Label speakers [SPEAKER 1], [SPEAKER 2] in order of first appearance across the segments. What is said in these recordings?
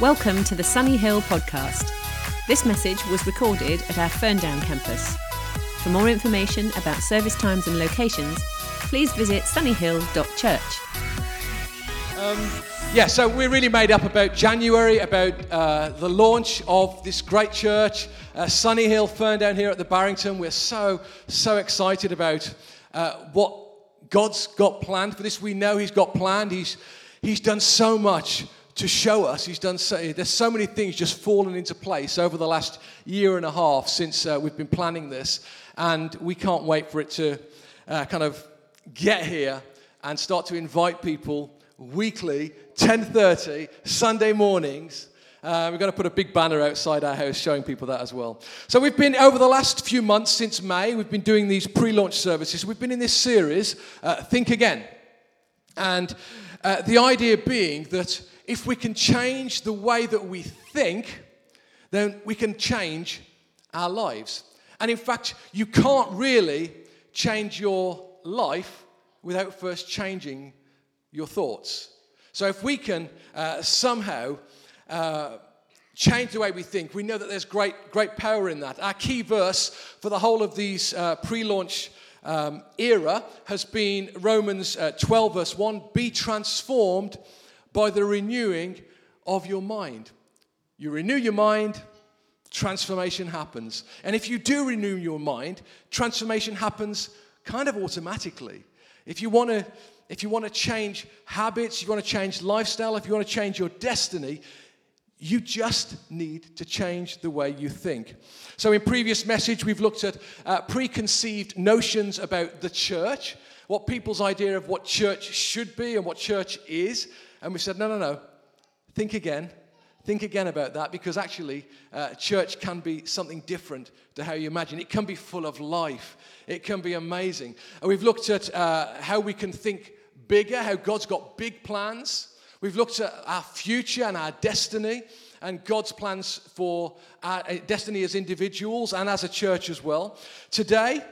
[SPEAKER 1] Welcome to the Sunny Hill podcast. This message was recorded at our Ferndown campus. For more information about service times and locations, please visit sunnyhill.church.
[SPEAKER 2] Um, yeah, so we're really made up about January, about uh, the launch of this great church, uh, Sunny Hill Ferndown here at the Barrington. We're so, so excited about uh, what God's got planned for this. We know He's got planned. He's, he's done so much to show us. He's done so, there's so many things just fallen into place over the last year and a half since uh, we've been planning this, and we can't wait for it to uh, kind of get here and start to invite people weekly, 10:30 Sunday mornings. Uh, we're going to put a big banner outside our house showing people that as well. So, we've been over the last few months since May, we've been doing these pre launch services. We've been in this series, uh, Think Again. And uh, the idea being that if we can change the way that we think, then we can change our lives. And in fact, you can't really change your life without first changing your thoughts. So if we can uh, somehow uh, change the way we think, we know that there's great, great power in that. Our key verse for the whole of these uh, pre launch um, era has been Romans uh, 12, verse 1 Be transformed by the renewing of your mind. You renew your mind, transformation happens. And if you do renew your mind, transformation happens kind of automatically. If you want to if you want to change habits, you want to change lifestyle, if you want to change your destiny, you just need to change the way you think. So, in previous message, we've looked at uh, preconceived notions about the church, what people's idea of what church should be and what church is. And we said, no, no, no, think again. Think again about that because actually, uh, church can be something different to how you imagine. It can be full of life, it can be amazing. And we've looked at uh, how we can think bigger, how God's got big plans. We've looked at our future and our destiny and God's plans for our uh, destiny as individuals and as a church as well. Today,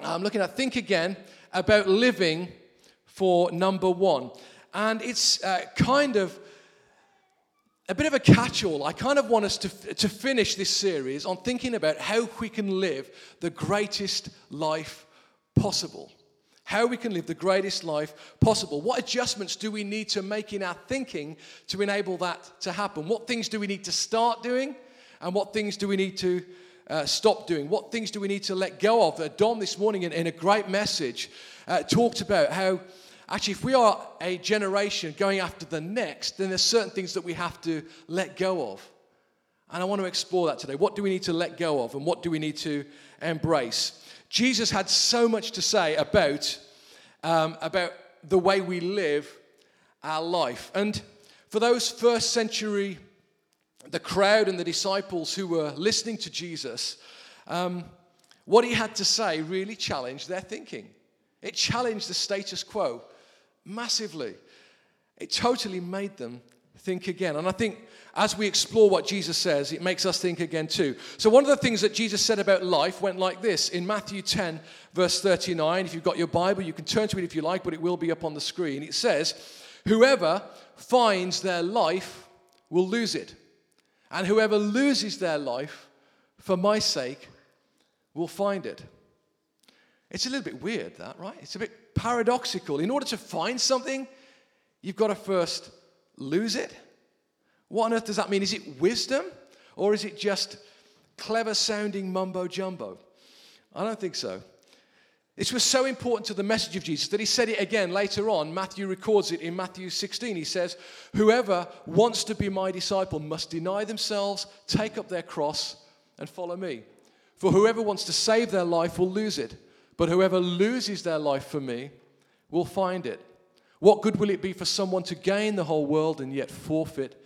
[SPEAKER 2] I'm looking at think again about living for number one. And it's uh, kind of a bit of a catch all. I kind of want us to, to finish this series on thinking about how we can live the greatest life possible how we can live the greatest life possible. What adjustments do we need to make in our thinking to enable that to happen? What things do we need to start doing? And what things do we need to uh, stop doing? What things do we need to let go of? Uh, Don this morning, in, in a great message, uh, talked about how actually, if we are a generation going after the next, then there's certain things that we have to let go of. And I want to explore that today. What do we need to let go of, and what do we need to embrace? Jesus had so much to say about, um, about the way we live our life. And for those first century, the crowd and the disciples who were listening to Jesus, um, what he had to say really challenged their thinking. It challenged the status quo massively. It totally made them think again. And I think as we explore what Jesus says, it makes us think again too. So, one of the things that Jesus said about life went like this in Matthew 10, verse 39. If you've got your Bible, you can turn to it if you like, but it will be up on the screen. It says, Whoever finds their life will lose it, and whoever loses their life for my sake will find it. It's a little bit weird, that, right? It's a bit paradoxical. In order to find something, you've got to first lose it. What on earth does that mean? Is it wisdom or is it just clever sounding mumbo jumbo? I don't think so. This was so important to the message of Jesus that he said it again later on. Matthew records it in Matthew 16. He says, Whoever wants to be my disciple must deny themselves, take up their cross, and follow me. For whoever wants to save their life will lose it, but whoever loses their life for me will find it. What good will it be for someone to gain the whole world and yet forfeit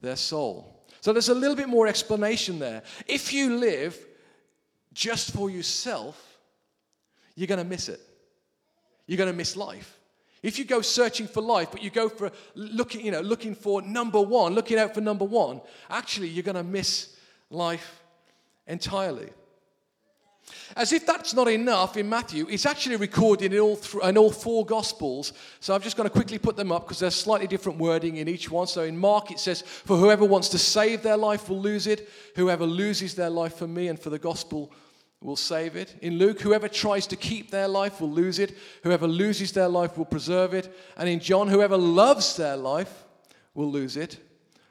[SPEAKER 2] their soul. So there's a little bit more explanation there. If you live just for yourself, you're going to miss it. You're going to miss life. If you go searching for life, but you go for looking, you know, looking for number one, looking out for number one, actually you're going to miss life entirely. As if that's not enough in Matthew, it's actually recorded in all, th- in all four Gospels. So I'm just going to quickly put them up because there's slightly different wording in each one. So in Mark, it says, For whoever wants to save their life will lose it. Whoever loses their life for me and for the gospel will save it. In Luke, whoever tries to keep their life will lose it. Whoever loses their life will preserve it. And in John, whoever loves their life will lose it.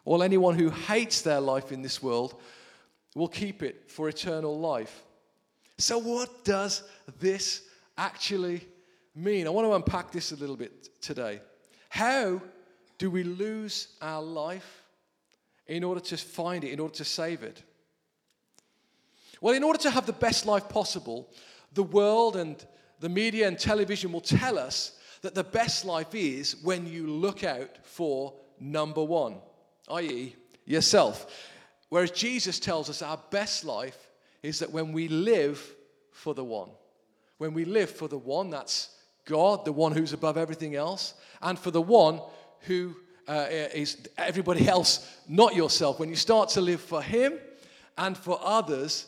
[SPEAKER 2] While anyone who hates their life in this world will keep it for eternal life. So, what does this actually mean? I want to unpack this a little bit today. How do we lose our life in order to find it, in order to save it? Well, in order to have the best life possible, the world and the media and television will tell us that the best life is when you look out for number one, i.e., yourself. Whereas Jesus tells us our best life is that when we live for the one, when we live for the one, that's God, the one who's above everything else, and for the one who uh, is everybody else, not yourself. When you start to live for Him and for others,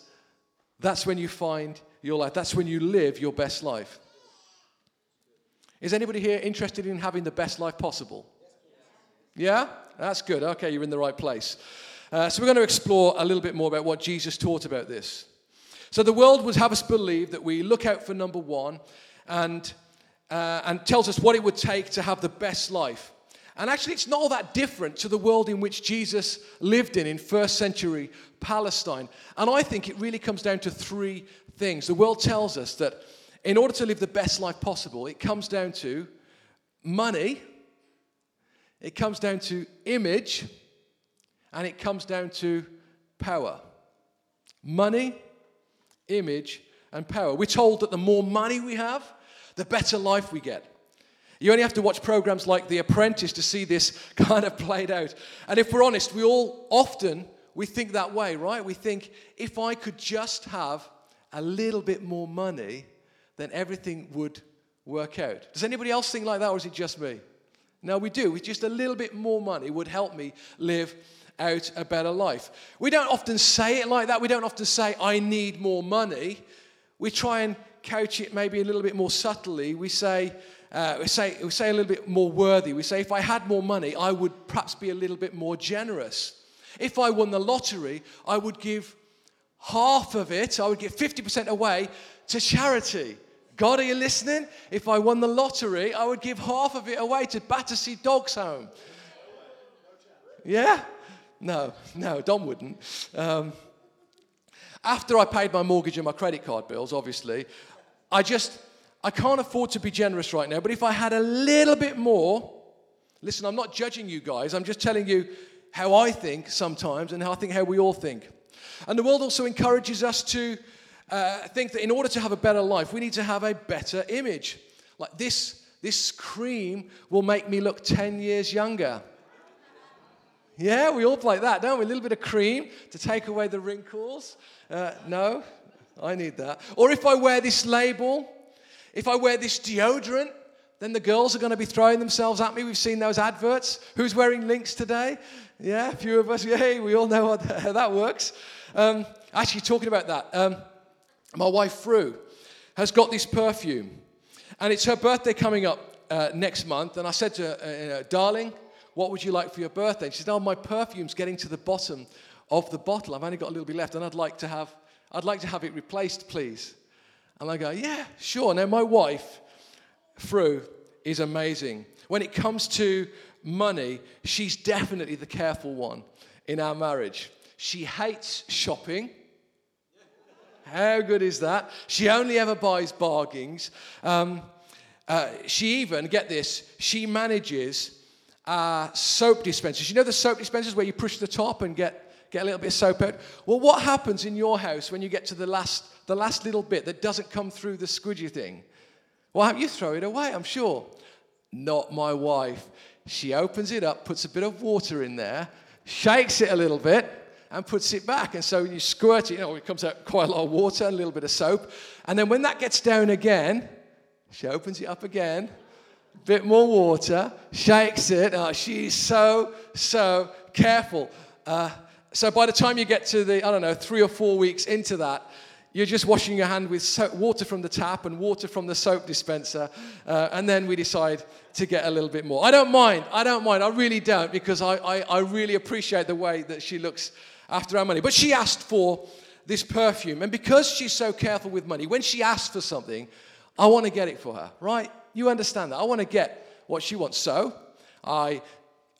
[SPEAKER 2] that's when you find your life. That's when you live your best life. Is anybody here interested in having the best life possible? Yeah? That's good. Okay, you're in the right place. Uh, so, we're going to explore a little bit more about what Jesus taught about this. So, the world would have us believe that we look out for number one and, uh, and tells us what it would take to have the best life. And actually, it's not all that different to the world in which Jesus lived in, in first century Palestine. And I think it really comes down to three things. The world tells us that in order to live the best life possible, it comes down to money, it comes down to image, and it comes down to power. Money, image, and power. We're told that the more money we have, the better life we get. You only have to watch programs like The Apprentice to see this kind of played out. And if we're honest, we all often we think that way, right? We think if I could just have a little bit more money, then everything would work out. Does anybody else think like that, or is it just me? No, we do. With just a little bit more money would help me live out a better life. We don't often say it like that. We don't often say, I need more money. We try and couch it maybe a little bit more subtly. We say, uh, we, say, we say a little bit more worthy. We say, if I had more money, I would perhaps be a little bit more generous. If I won the lottery, I would give half of it, I would give 50% away to charity. God, are you listening? If I won the lottery, I would give half of it away to Battersea Dogs Home. Yeah? No, no, Don wouldn't. Um, after I paid my mortgage and my credit card bills, obviously, I just, I can't afford to be generous right now. But if I had a little bit more, listen, I'm not judging you guys. I'm just telling you how I think sometimes and how I think how we all think. And the world also encourages us to uh, think that in order to have a better life, we need to have a better image. Like this, this cream will make me look 10 years younger. Yeah, we all like that, don't we? A little bit of cream to take away the wrinkles. Uh, no, I need that. Or if I wear this label, if I wear this deodorant, then the girls are going to be throwing themselves at me. We've seen those adverts. Who's wearing Lynx today? Yeah, a few of us. Yay, we all know how that works. Um, actually, talking about that, um, my wife, Fru, has got this perfume. And it's her birthday coming up uh, next month. And I said to her, uh, darling, what would you like for your birthday? she said, Oh, my perfume's getting to the bottom of the bottle. I've only got a little bit left, and I'd like to have, I'd like to have it replaced, please. And I go, Yeah, sure. Now, my wife, Fru, is amazing. When it comes to money, she's definitely the careful one in our marriage. She hates shopping. How good is that? She only ever buys bargains. Um, uh, she even, get this, she manages uh, soap dispensers. You know the soap dispensers where you push the top and get, get a little bit of soap out? Well, what happens in your house when you get to the last, the last little bit that doesn't come through the squidgy thing? Well, you throw it away, I'm sure. Not my wife. She opens it up, puts a bit of water in there, shakes it a little bit, and puts it back. And so you squirt it, you know, it comes out quite a lot of water, a little bit of soap. And then when that gets down again, she opens it up again, bit more water, shakes it. Oh, she's so, so careful. Uh, so by the time you get to the, I don't know, three or four weeks into that, You're just washing your hand with soap, water from the tap and water from the soap dispenser, uh, and then we decide to get a little bit more. I don't mind. I don't mind. I really don't because I, I, I really appreciate the way that she looks after our money. But she asked for this perfume, and because she's so careful with money, when she asks for something, I want to get it for her, right? You understand that? I want to get what she wants. So I,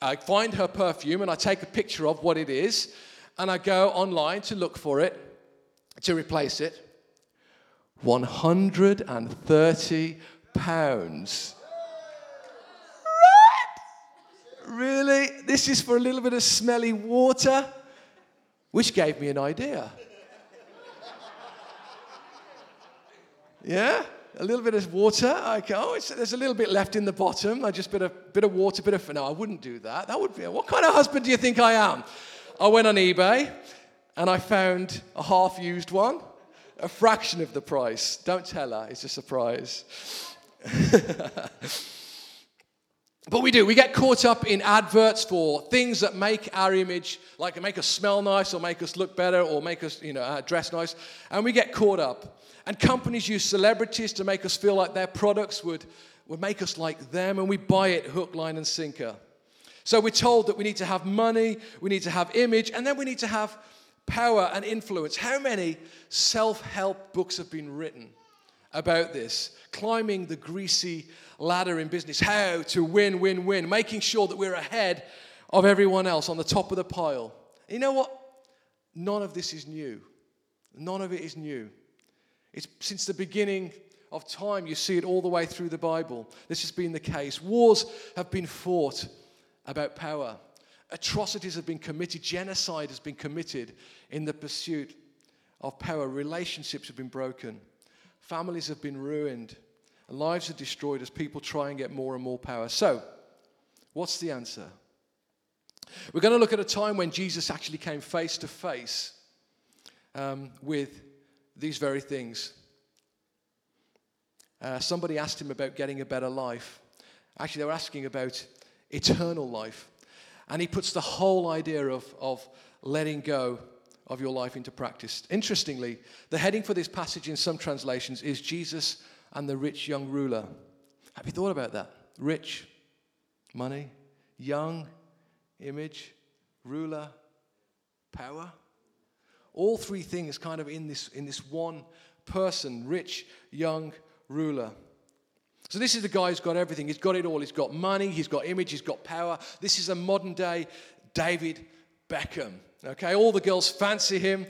[SPEAKER 2] I find her perfume and I take a picture of what it is, and I go online to look for it to replace it. 130 pounds. Right? Really? This is for a little bit of smelly water? Which gave me an idea. Yeah? A little bit of water. I go, oh, there's a little bit left in the bottom. I just bit a bit of water, bit of no, I wouldn't do that. That would be what kind of husband do you think I am? I went on eBay and I found a half used one, a fraction of the price. Don't tell her, it's a surprise. but we do, we get caught up in adverts for things that make our image, like make us smell nice or make us look better or make us, you know, uh, dress nice, and we get caught up. And companies use celebrities to make us feel like their products would, would make us like them, and we buy it hook, line, and sinker. So we're told that we need to have money, we need to have image, and then we need to have power and influence. How many self help books have been written about this? Climbing the greasy ladder in business, how to win, win, win, making sure that we're ahead of everyone else on the top of the pile. You know what? None of this is new. None of it is new. It's since the beginning of time, you see it all the way through the Bible. This has been the case. Wars have been fought about power atrocities have been committed, genocide has been committed in the pursuit of power, relationships have been broken, families have been ruined, and lives are destroyed as people try and get more and more power. So, what's the answer? We're going to look at a time when Jesus actually came face to face um, with these very things. Uh, somebody asked him about getting a better life. Actually, they were asking about eternal life. And he puts the whole idea of, of letting go of your life into practice. Interestingly, the heading for this passage in some translations is Jesus and the rich young ruler. Have you thought about that? Rich, money, young, image, ruler, power. All three things kind of in this, in this one person rich, young, ruler. So, this is the guy who's got everything. He's got it all. He's got money, he's got image, he's got power. This is a modern day David Beckham. Okay, all the girls fancy him.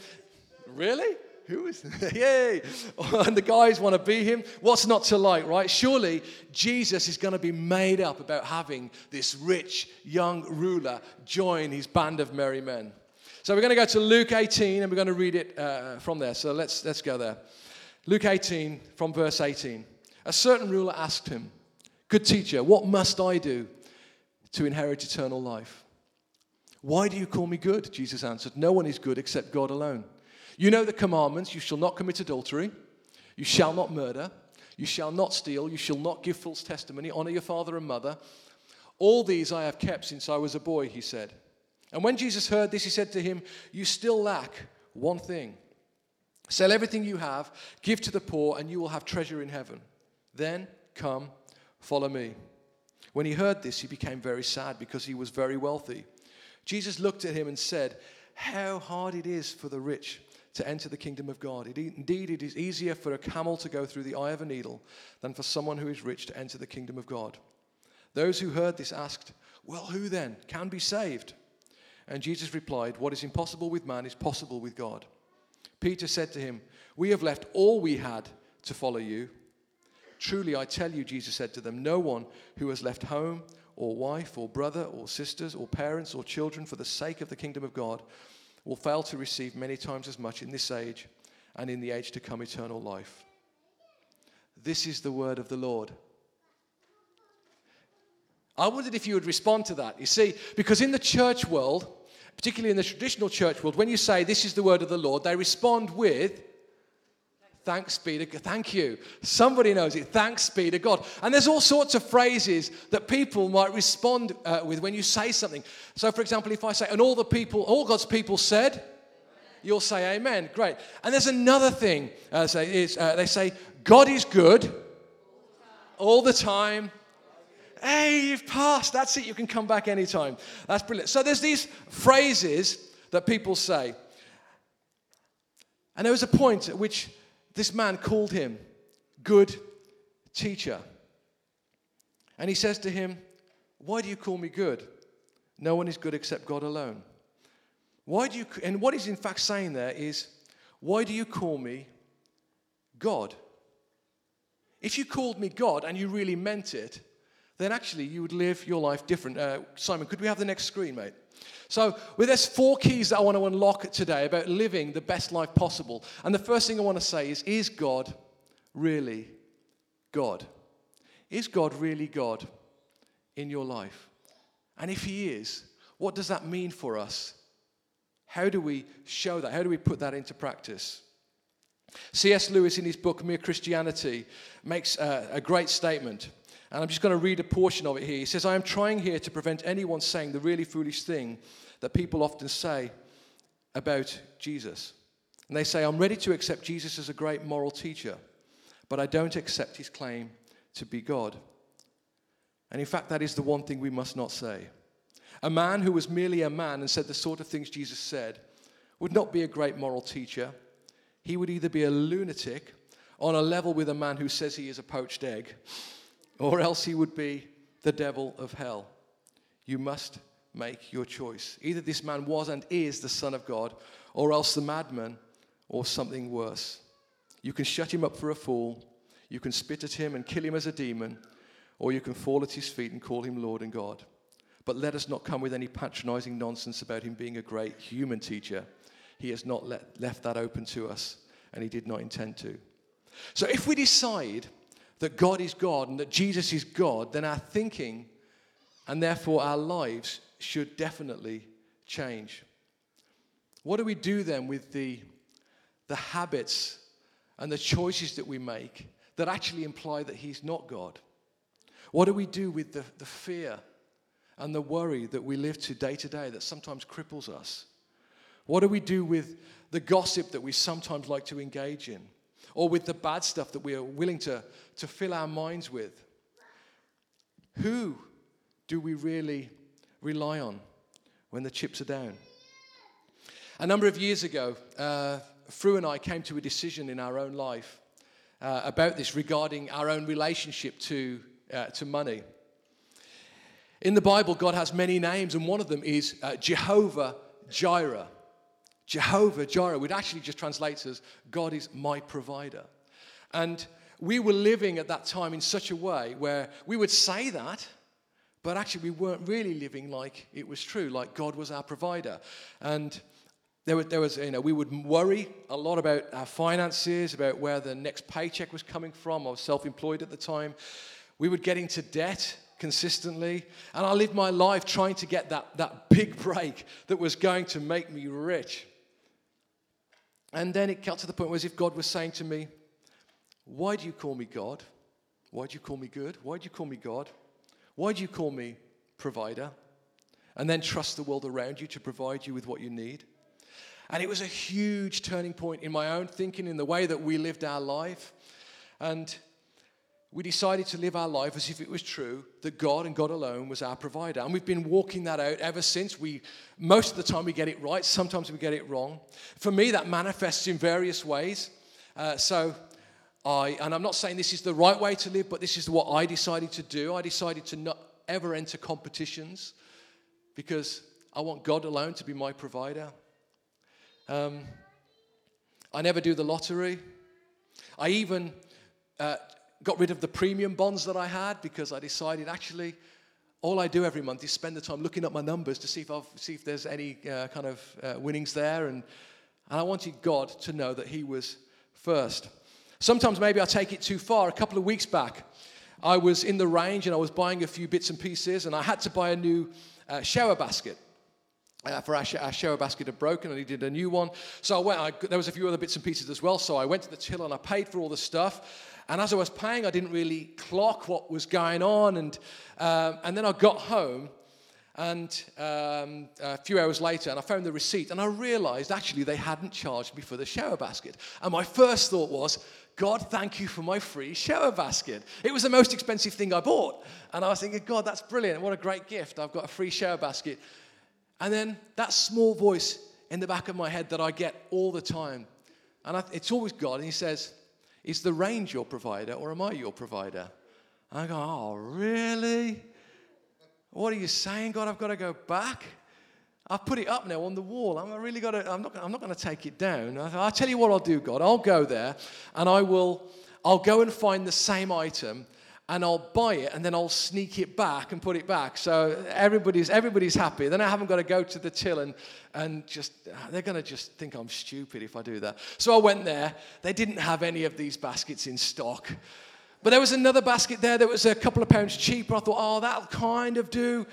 [SPEAKER 2] Really? Who is? Yay! and the guys want to be him. What's not to like, right? Surely Jesus is going to be made up about having this rich young ruler join his band of merry men. So we're going to go to Luke 18 and we're going to read it uh, from there. So let's, let's go there. Luke 18 from verse 18. A certain ruler asked him, Good teacher, what must I do to inherit eternal life? Why do you call me good? Jesus answered, No one is good except God alone. You know the commandments you shall not commit adultery, you shall not murder, you shall not steal, you shall not give false testimony, honor your father and mother. All these I have kept since I was a boy, he said. And when Jesus heard this, he said to him, You still lack one thing. Sell everything you have, give to the poor, and you will have treasure in heaven. Then come, follow me. When he heard this, he became very sad because he was very wealthy. Jesus looked at him and said, How hard it is for the rich to enter the kingdom of God. indeed, it is easier for a camel to go through the eye of a needle than for someone who is rich to enter the kingdom of God. Those who heard this asked, Well, who then can be saved? And Jesus replied, What is impossible with man is possible with God. Peter said to him, We have left all we had to follow you. Truly, I tell you, Jesus said to them, no one who has left home or wife or brother or sisters or parents or children for the sake of the kingdom of God will fail to receive many times as much in this age and in the age to come eternal life. This is the word of the Lord. I wondered if you would respond to that. You see, because in the church world, particularly in the traditional church world, when you say this is the word of the Lord, they respond with Thanks be to God. Thank you. Somebody knows it. Thanks be to God. And there's all sorts of phrases that people might respond uh, with when you say something. So, for example, if I say, and all the people, all God's people said, You'll say amen. Great. And there's another thing. Uh, uh, they say, God is good all the time. Hey, you've passed. That's it. You can come back anytime. That's brilliant. So there's these phrases that people say. And there was a point at which this man called him good teacher. And he says to him, Why do you call me good? No one is good except God alone. Why do you, and what he's in fact saying there is, Why do you call me God? If you called me God and you really meant it, then actually you would live your life different. Uh, Simon, could we have the next screen, mate? So, well, there's four keys that I want to unlock today about living the best life possible. And the first thing I want to say is Is God really God? Is God really God in your life? And if He is, what does that mean for us? How do we show that? How do we put that into practice? C.S. Lewis, in his book Mere Christianity, makes a, a great statement. And I'm just going to read a portion of it here. He says, I am trying here to prevent anyone saying the really foolish thing that people often say about Jesus. And they say, I'm ready to accept Jesus as a great moral teacher, but I don't accept his claim to be God. And in fact, that is the one thing we must not say. A man who was merely a man and said the sort of things Jesus said would not be a great moral teacher. He would either be a lunatic on a level with a man who says he is a poached egg or else he would be the devil of hell. You must make your choice. Either this man was and is the Son of God, or else the madman, or something worse. You can shut him up for a fool, you can spit at him and kill him as a demon, or you can fall at his feet and call him Lord and God. But let us not come with any patronizing nonsense about him being a great human teacher. He has not let, left that open to us, and he did not intend to. So if we decide that God is God and that Jesus is God, then our thinking and therefore our lives should definitely change. What do we do then with the, the habits and the choices that we make that actually imply that He's not God? What do we do with the, the fear and the worry that we live to day to day that sometimes cripples us? What do we do with the gossip that we sometimes like to engage in? Or with the bad stuff that we are willing to, to fill our minds with? Who do we really rely on when the chips are down? A number of years ago, uh, Fru and I came to a decision in our own life uh, about this regarding our own relationship to, uh, to money. In the Bible, God has many names, and one of them is uh, Jehovah Jireh. Jehovah Jireh, would actually just translate as God is my provider. And we were living at that time in such a way where we would say that, but actually we weren't really living like it was true, like God was our provider. And there was, there was, you know, we would worry a lot about our finances, about where the next paycheck was coming from. I was self employed at the time. We would get into debt consistently. And I lived my life trying to get that, that big break that was going to make me rich. And then it got to the point where as if God was saying to me, Why do you call me God? Why do you call me good? Why do you call me God? Why do you call me provider? And then trust the world around you to provide you with what you need. And it was a huge turning point in my own thinking, in the way that we lived our life. And we decided to live our life as if it was true that God and God alone was our provider. And we've been walking that out ever since. We most of the time we get it right, sometimes we get it wrong. For me, that manifests in various ways. Uh, so I, and I'm not saying this is the right way to live, but this is what I decided to do. I decided to not ever enter competitions because I want God alone to be my provider. Um, I never do the lottery. I even uh, got rid of the premium bonds that I had because I decided actually all I do every month is spend the time looking at my numbers to see if, I've, see if there's any uh, kind of uh, winnings there. And, and I wanted God to know that He was first. Sometimes maybe I take it too far. A couple of weeks back, I was in the range and I was buying a few bits and pieces, and I had to buy a new uh, shower basket. Uh, for our, sh- our, shower basket had broken and he did a new one. So I went, I, there was a few other bits and pieces as well. So I went to the till and I paid for all the stuff. And as I was paying, I didn't really clock what was going on. And, um, and then I got home and um, a few hours later, and I found the receipt, and I realized actually they hadn't charged me for the shower basket. And my first thought was, God, thank you for my free shower basket. It was the most expensive thing I bought. And I was thinking, God, that's brilliant. What a great gift. I've got a free shower basket. And then that small voice in the back of my head that I get all the time, and I, it's always God, and He says, Is the range your provider or am I your provider? And I go, Oh, really? What are you saying, God? I've got to go back? I've put it up now on the wall. I'm really got to, I'm not, I'm not going to take it down. I'll tell you what I'll do, God. I'll go there and I will, I'll go and find the same item and I'll buy it and then I'll sneak it back and put it back. So everybody's, everybody's happy. Then I haven't got to go to the till and, and just, they're going to just think I'm stupid if I do that. So I went there. They didn't have any of these baskets in stock. But there was another basket there that was a couple of pounds cheaper. I thought, oh, that'll kind of do.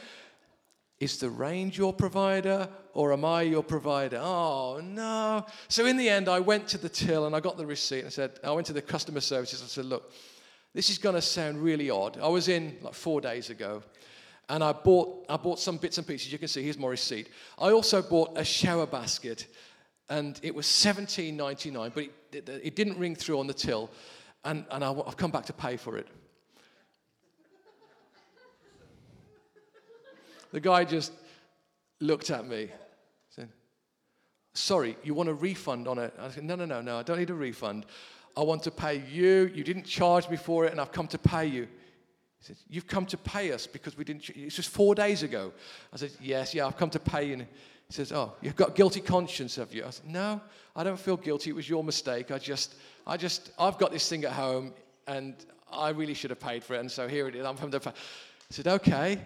[SPEAKER 2] Is the range your provider or am I your provider? Oh, no. So in the end, I went to the till and I got the receipt. And I said, I went to the customer services. I said, look, this is going to sound really odd. I was in like four days ago and I bought, I bought some bits and pieces. You can see, here's my receipt. I also bought a shower basket and it was $17.99, but it, it, it didn't ring through on the till and, and I've come back to pay for it. the guy just looked at me, said, Sorry, you want a refund on it? I said, No, no, no, no, I don't need a refund. I want to pay you. You didn't charge me for it, and I've come to pay you. He said, You've come to pay us because we didn't. It's just four days ago. I said, Yes, yeah, I've come to pay you. He says, Oh, you've got guilty conscience, have you? I said, No, I don't feel guilty. It was your mistake. I just, I just, I've got this thing at home and I really should have paid for it. And so here it is. I'm from the. I said, Okay,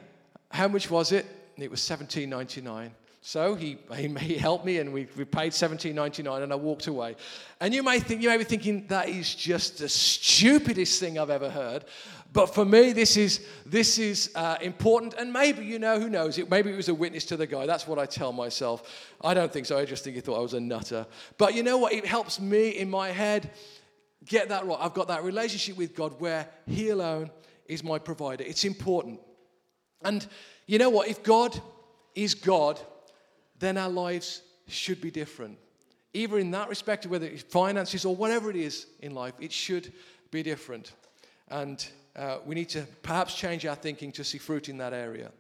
[SPEAKER 2] how much was it? And it was $17.99. So he, he, he, helped me and we, we paid $17.99 and I walked away. And you may think, you may be thinking, that is just the stupidest thing I've ever heard. But for me, this is, this is uh, important. And maybe, you know, who knows? It, maybe it was a witness to the guy. That's what I tell myself. I don't think so. I just think he thought I was a nutter. But you know what? It helps me in my head get that right. I've got that relationship with God where He alone is my provider. It's important. And you know what? If God is God, then our lives should be different. Either in that respect, whether it's finances or whatever it is in life, it should be different. And uh, we need to perhaps change our thinking to see fruit in that area.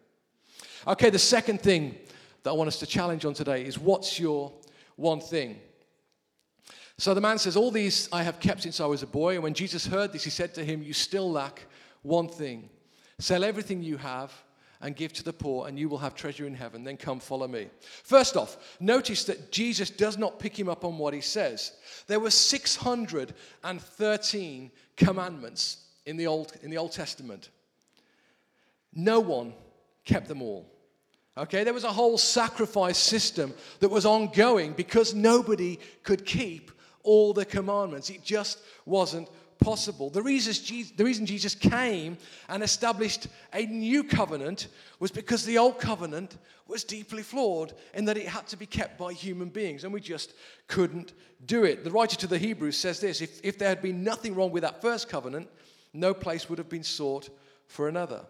[SPEAKER 2] Okay, the second thing that I want us to challenge on today is what's your one thing? So the man says, All these I have kept since I was a boy. And when Jesus heard this, he said to him, You still lack one thing. Sell everything you have and give to the poor, and you will have treasure in heaven. Then come follow me. First off, notice that Jesus does not pick him up on what he says. There were 613 commandments in the Old, in the Old Testament. No one kept them all. Okay, there was a whole sacrifice system that was ongoing because nobody could keep all the commandments. It just wasn't possible. The reason, Jesus, the reason Jesus came and established a new covenant was because the old covenant was deeply flawed in that it had to be kept by human beings, and we just couldn't do it. The writer to the Hebrews says this if, if there had been nothing wrong with that first covenant, no place would have been sought for another.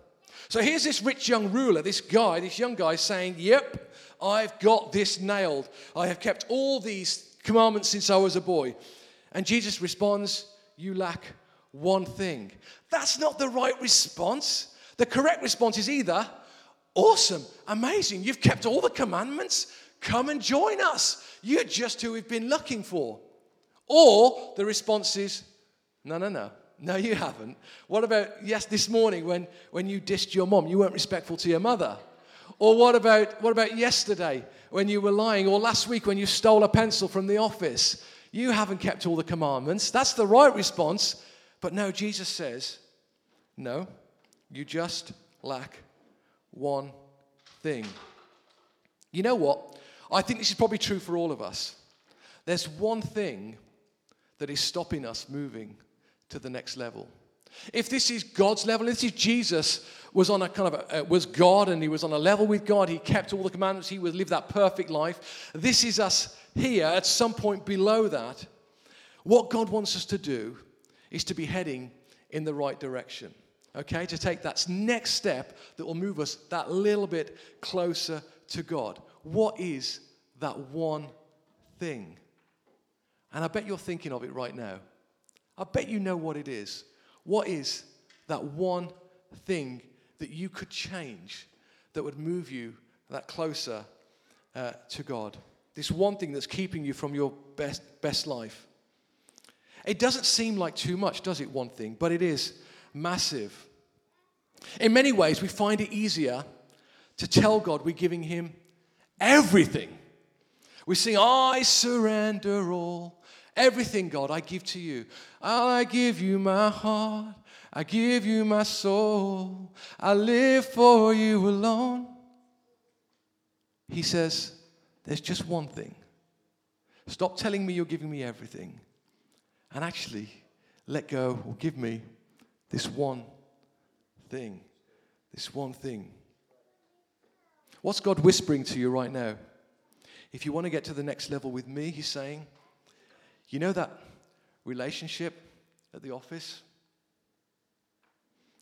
[SPEAKER 2] So here's this rich young ruler, this guy, this young guy saying, Yep, I've got this nailed. I have kept all these commandments since I was a boy. And Jesus responds, You lack one thing. That's not the right response. The correct response is either, Awesome, amazing, you've kept all the commandments. Come and join us. You're just who we've been looking for. Or the response is, No, no, no. No, you haven't. What about, yes, this morning when, when you dissed your mom, you weren't respectful to your mother? Or what about, what about yesterday when you were lying? Or last week when you stole a pencil from the office? You haven't kept all the commandments. That's the right response. But no, Jesus says, no, you just lack one thing. You know what? I think this is probably true for all of us. There's one thing that is stopping us moving to the next level. If this is God's level, this is Jesus was on a kind of a, uh, was God and he was on a level with God, he kept all the commandments, he would live that perfect life. This is us here at some point below that. What God wants us to do is to be heading in the right direction. okay, to take that next step that will move us that little bit closer to God. What is that one thing? And I bet you're thinking of it right now. I bet you know what it is. What is that one thing that you could change that would move you that closer uh, to God? This one thing that's keeping you from your best, best life. It doesn't seem like too much, does it? One thing, but it is massive. In many ways, we find it easier to tell God we're giving Him everything. We sing, I surrender all. Everything, God, I give to you. I give you my heart. I give you my soul. I live for you alone. He says, There's just one thing. Stop telling me you're giving me everything. And actually, let go or give me this one thing. This one thing. What's God whispering to you right now? If you want to get to the next level with me, He's saying, you know that relationship at the office?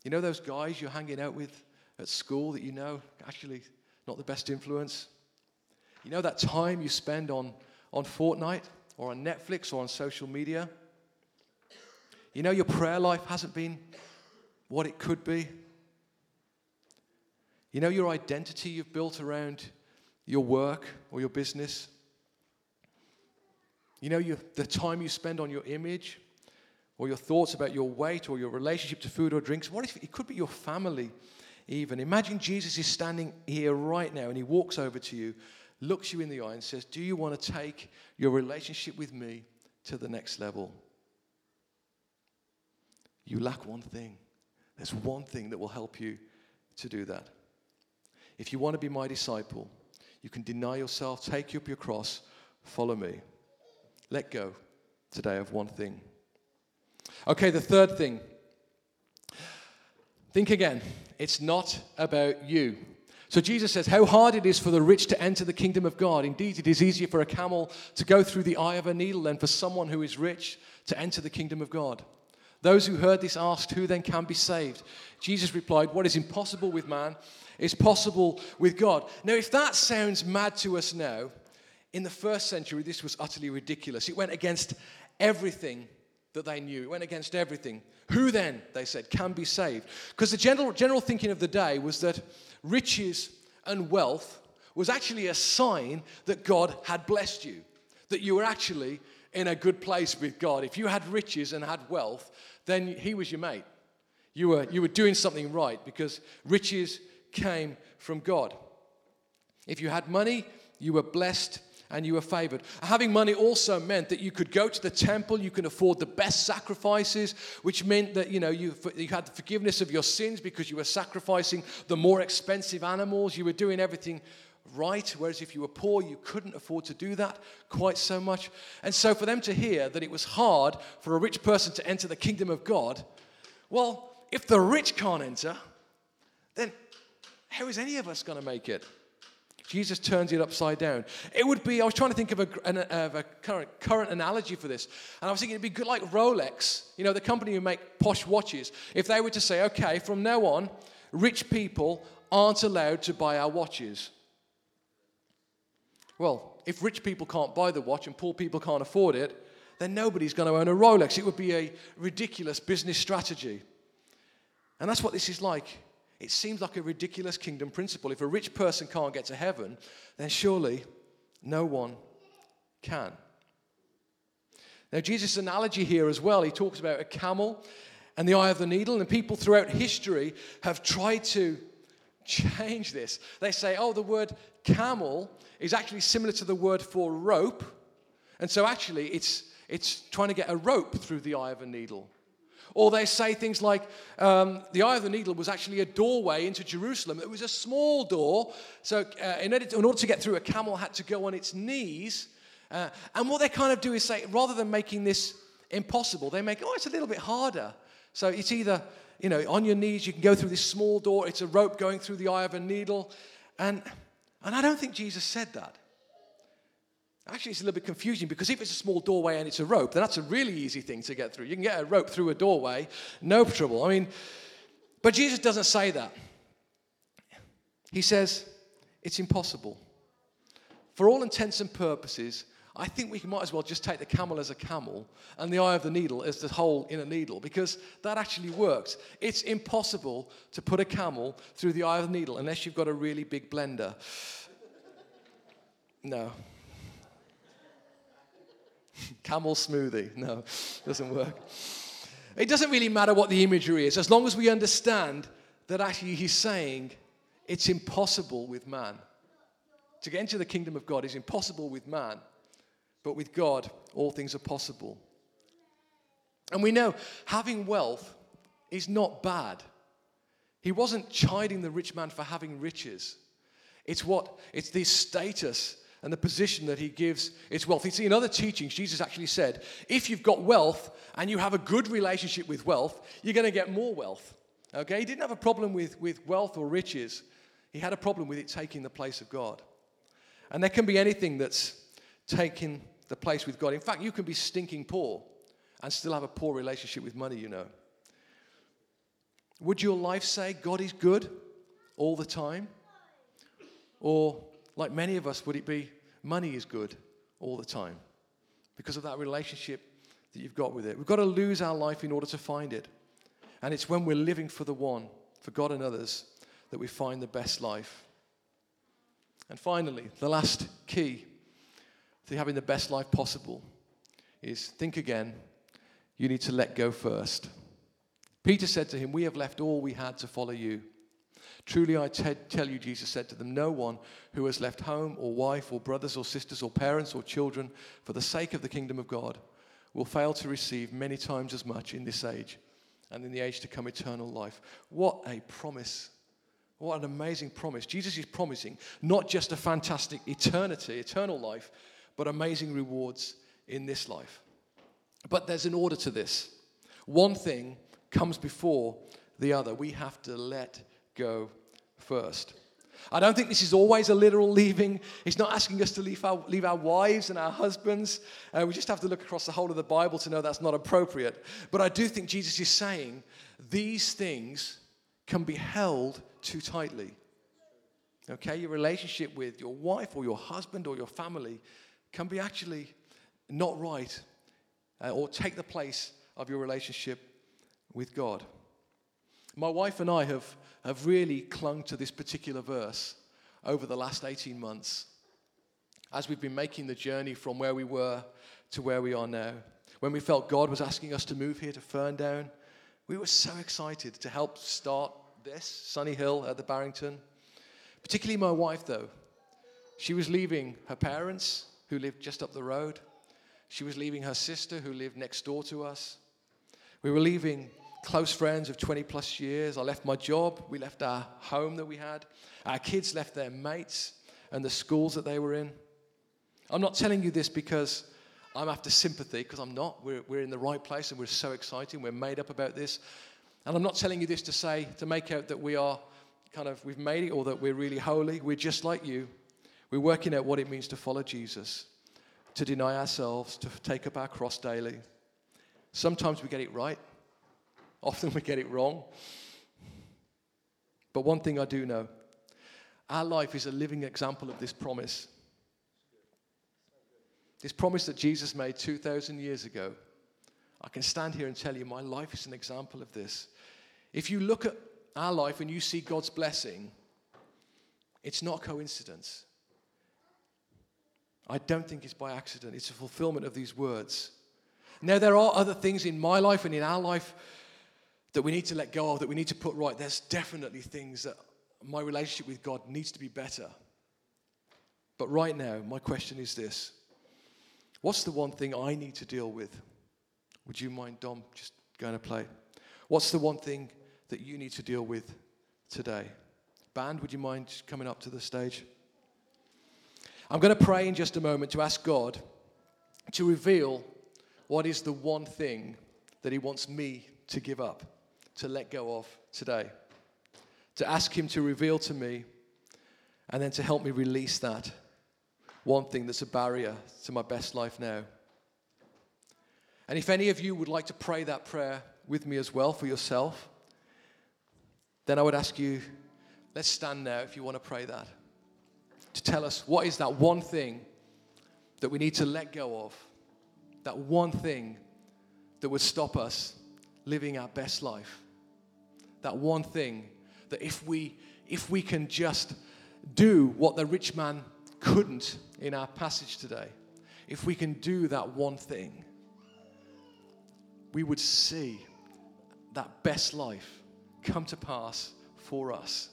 [SPEAKER 2] You know those guys you're hanging out with at school that you know actually not the best influence? You know that time you spend on, on Fortnite or on Netflix or on social media? You know your prayer life hasn't been what it could be? You know your identity you've built around your work or your business? You know you, the time you spend on your image or your thoughts about your weight or your relationship to food or drinks? What if it could be your family even? Imagine Jesus is standing here right now and he walks over to you, looks you in the eye, and says, Do you want to take your relationship with me to the next level? You lack one thing. There's one thing that will help you to do that. If you want to be my disciple, you can deny yourself, take up your cross, follow me. Let go today of one thing. Okay, the third thing. Think again. It's not about you. So Jesus says, How hard it is for the rich to enter the kingdom of God. Indeed, it is easier for a camel to go through the eye of a needle than for someone who is rich to enter the kingdom of God. Those who heard this asked, Who then can be saved? Jesus replied, What is impossible with man is possible with God. Now, if that sounds mad to us now, in the first century, this was utterly ridiculous. It went against everything that they knew, it went against everything. Who then, they said, can be saved? Because the general, general thinking of the day was that riches and wealth was actually a sign that God had blessed you, that you were actually in a good place with God. If you had riches and had wealth, then He was your mate. You were, you were doing something right because riches came from God. If you had money, you were blessed and you were favored. Having money also meant that you could go to the temple, you can afford the best sacrifices, which meant that you know you, you had the forgiveness of your sins because you were sacrificing the more expensive animals, you were doing everything right, whereas if you were poor, you couldn't afford to do that quite so much. And so for them to hear that it was hard for a rich person to enter the kingdom of God, well, if the rich can't enter, then how is any of us going to make it? Jesus turns it upside down. It would be, I was trying to think of a, an, of a current, current analogy for this, and I was thinking it'd be good like Rolex, you know, the company who make posh watches, if they were to say, okay, from now on, rich people aren't allowed to buy our watches. Well, if rich people can't buy the watch and poor people can't afford it, then nobody's going to own a Rolex. It would be a ridiculous business strategy. And that's what this is like. It seems like a ridiculous kingdom principle. If a rich person can't get to heaven, then surely no one can. Now, Jesus' analogy here as well, he talks about a camel and the eye of the needle, and people throughout history have tried to change this. They say, oh, the word camel is actually similar to the word for rope, and so actually it's, it's trying to get a rope through the eye of a needle. Or they say things like um, the eye of the needle was actually a doorway into Jerusalem. It was a small door. So, uh, in, order to, in, order to, get through, a camel had to go on its knees. Uh, and what they kind of do is say, rather than making this impossible, they make, oh, it's a little bit harder. So, it's either, you know, on your knees, you can go through this small door, it's a rope going through the eye of a needle. And, and I don't think Jesus said that. Actually, it's a little bit confusing because if it's a small doorway and it's a rope, then that's a really easy thing to get through. You can get a rope through a doorway, no trouble. I mean, But Jesus doesn't say that. He says, it's impossible. For all intents and purposes, I think we might as well just take the camel as a camel and the eye of the needle as the hole in a needle because that actually works. It's impossible to put a camel through the eye of the needle unless you've got a really big blender. No. camel smoothie. No, doesn't work. It doesn't really matter what the imagery is as long as we understand that actually he's saying it's impossible with man. To get into the kingdom of God is impossible with man. But with God, all things are possible. And we know having wealth is not bad. He wasn't chiding the rich man for having riches. It's what it's this status and the position that he gives its wealth. You see, in other teachings, Jesus actually said, if you've got wealth and you have a good relationship with wealth, you're going to get more wealth. Okay? He didn't have a problem with, with wealth or riches. He had a problem with it taking the place of God. And there can be anything that's taking the place with God. In fact, you can be stinking poor and still have a poor relationship with money, you know. Would your life say God is good all the time? Or, like many of us, would it be money is good all the time because of that relationship that you've got with it? We've got to lose our life in order to find it. And it's when we're living for the one, for God and others, that we find the best life. And finally, the last key to having the best life possible is think again. You need to let go first. Peter said to him, We have left all we had to follow you. Truly, I t- tell you, Jesus said to them, no one who has left home or wife or brothers or sisters or parents or children for the sake of the kingdom of God will fail to receive many times as much in this age and in the age to come eternal life. What a promise what an amazing promise. Jesus is promising not just a fantastic eternity, eternal life, but amazing rewards in this life. But there's an order to this. One thing comes before the other. We have to let go first. I don't think this is always a literal leaving. It's not asking us to leave our, leave our wives and our husbands. Uh, we just have to look across the whole of the Bible to know that's not appropriate. But I do think Jesus is saying these things can be held too tightly. Okay, your relationship with your wife or your husband or your family can be actually not right uh, or take the place of your relationship with God. My wife and I have, have really clung to this particular verse over the last 18 months as we've been making the journey from where we were to where we are now. When we felt God was asking us to move here to Ferndown, we were so excited to help start this, Sunny Hill at the Barrington. Particularly my wife, though. She was leaving her parents, who lived just up the road. She was leaving her sister, who lived next door to us. We were leaving close friends of 20 plus years. I left my job. We left our home that we had. Our kids left their mates and the schools that they were in. I'm not telling you this because I'm after sympathy, because I'm not. We're, we're in the right place and we're so excited. We're made up about this. And I'm not telling you this to say, to make out that we are kind of, we've made it or that we're really holy. We're just like you. We're working out what it means to follow Jesus, to deny ourselves, to take up our cross daily. Sometimes we get it right, often we get it wrong. But one thing I do know our life is a living example of this promise. This promise that Jesus made 2,000 years ago. I can stand here and tell you my life is an example of this. If you look at our life and you see God's blessing, it's not coincidence. I don't think it's by accident. It's a fulfillment of these words. Now, there are other things in my life and in our life that we need to let go of, that we need to put right. There's definitely things that my relationship with God needs to be better. But right now, my question is this What's the one thing I need to deal with? Would you mind, Dom, just going to play? What's the one thing that you need to deal with today? Band, would you mind coming up to the stage? I'm going to pray in just a moment to ask God to reveal what is the one thing that He wants me to give up, to let go of today. To ask Him to reveal to me and then to help me release that one thing that's a barrier to my best life now. And if any of you would like to pray that prayer with me as well for yourself, then I would ask you, let's stand now if you want to pray that. To tell us what is that one thing that we need to let go of, that one thing that would stop us living our best life. That one thing that if we if we can just do what the rich man couldn't in our passage today, if we can do that one thing, we would see that best life come to pass for us.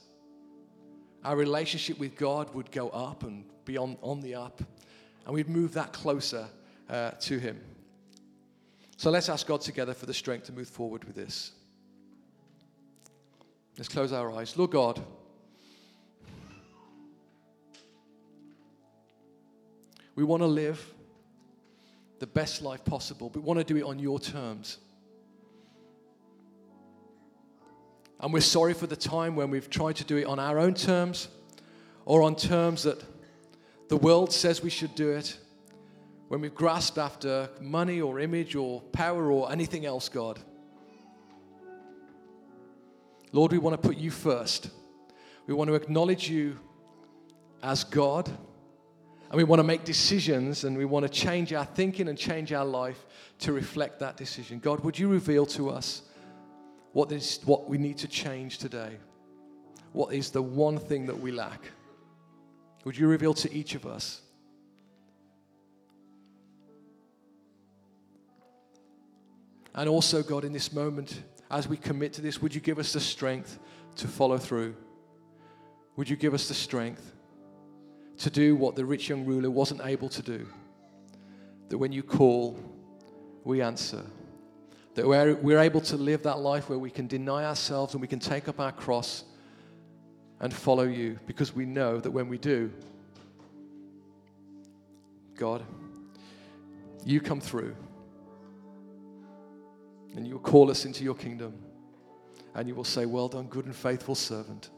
[SPEAKER 2] Our relationship with God would go up and be on, on the up, and we'd move that closer uh, to Him. So let's ask God together for the strength to move forward with this. Let's close our eyes. Lord God, we want to live the best life possible, but we want to do it on your terms. And we're sorry for the time when we've tried to do it on our own terms or on terms that the world says we should do it when we've grasped after money or image or power or anything else, God. Lord, we want to put you first. We want to acknowledge you as God. And we want to make decisions and we want to change our thinking and change our life to reflect that decision. God, would you reveal to us what, is, what we need to change today? What is the one thing that we lack? Would you reveal to each of us? And also, God, in this moment, as we commit to this, would you give us the strength to follow through? Would you give us the strength to do what the rich young ruler wasn't able to do? That when you call, we answer. That we're, we're able to live that life where we can deny ourselves and we can take up our cross and follow you because we know that when we do, God, you come through and you will call us into your kingdom. And you will say, Well done, good and faithful servant.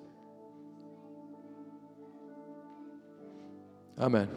[SPEAKER 2] Amen.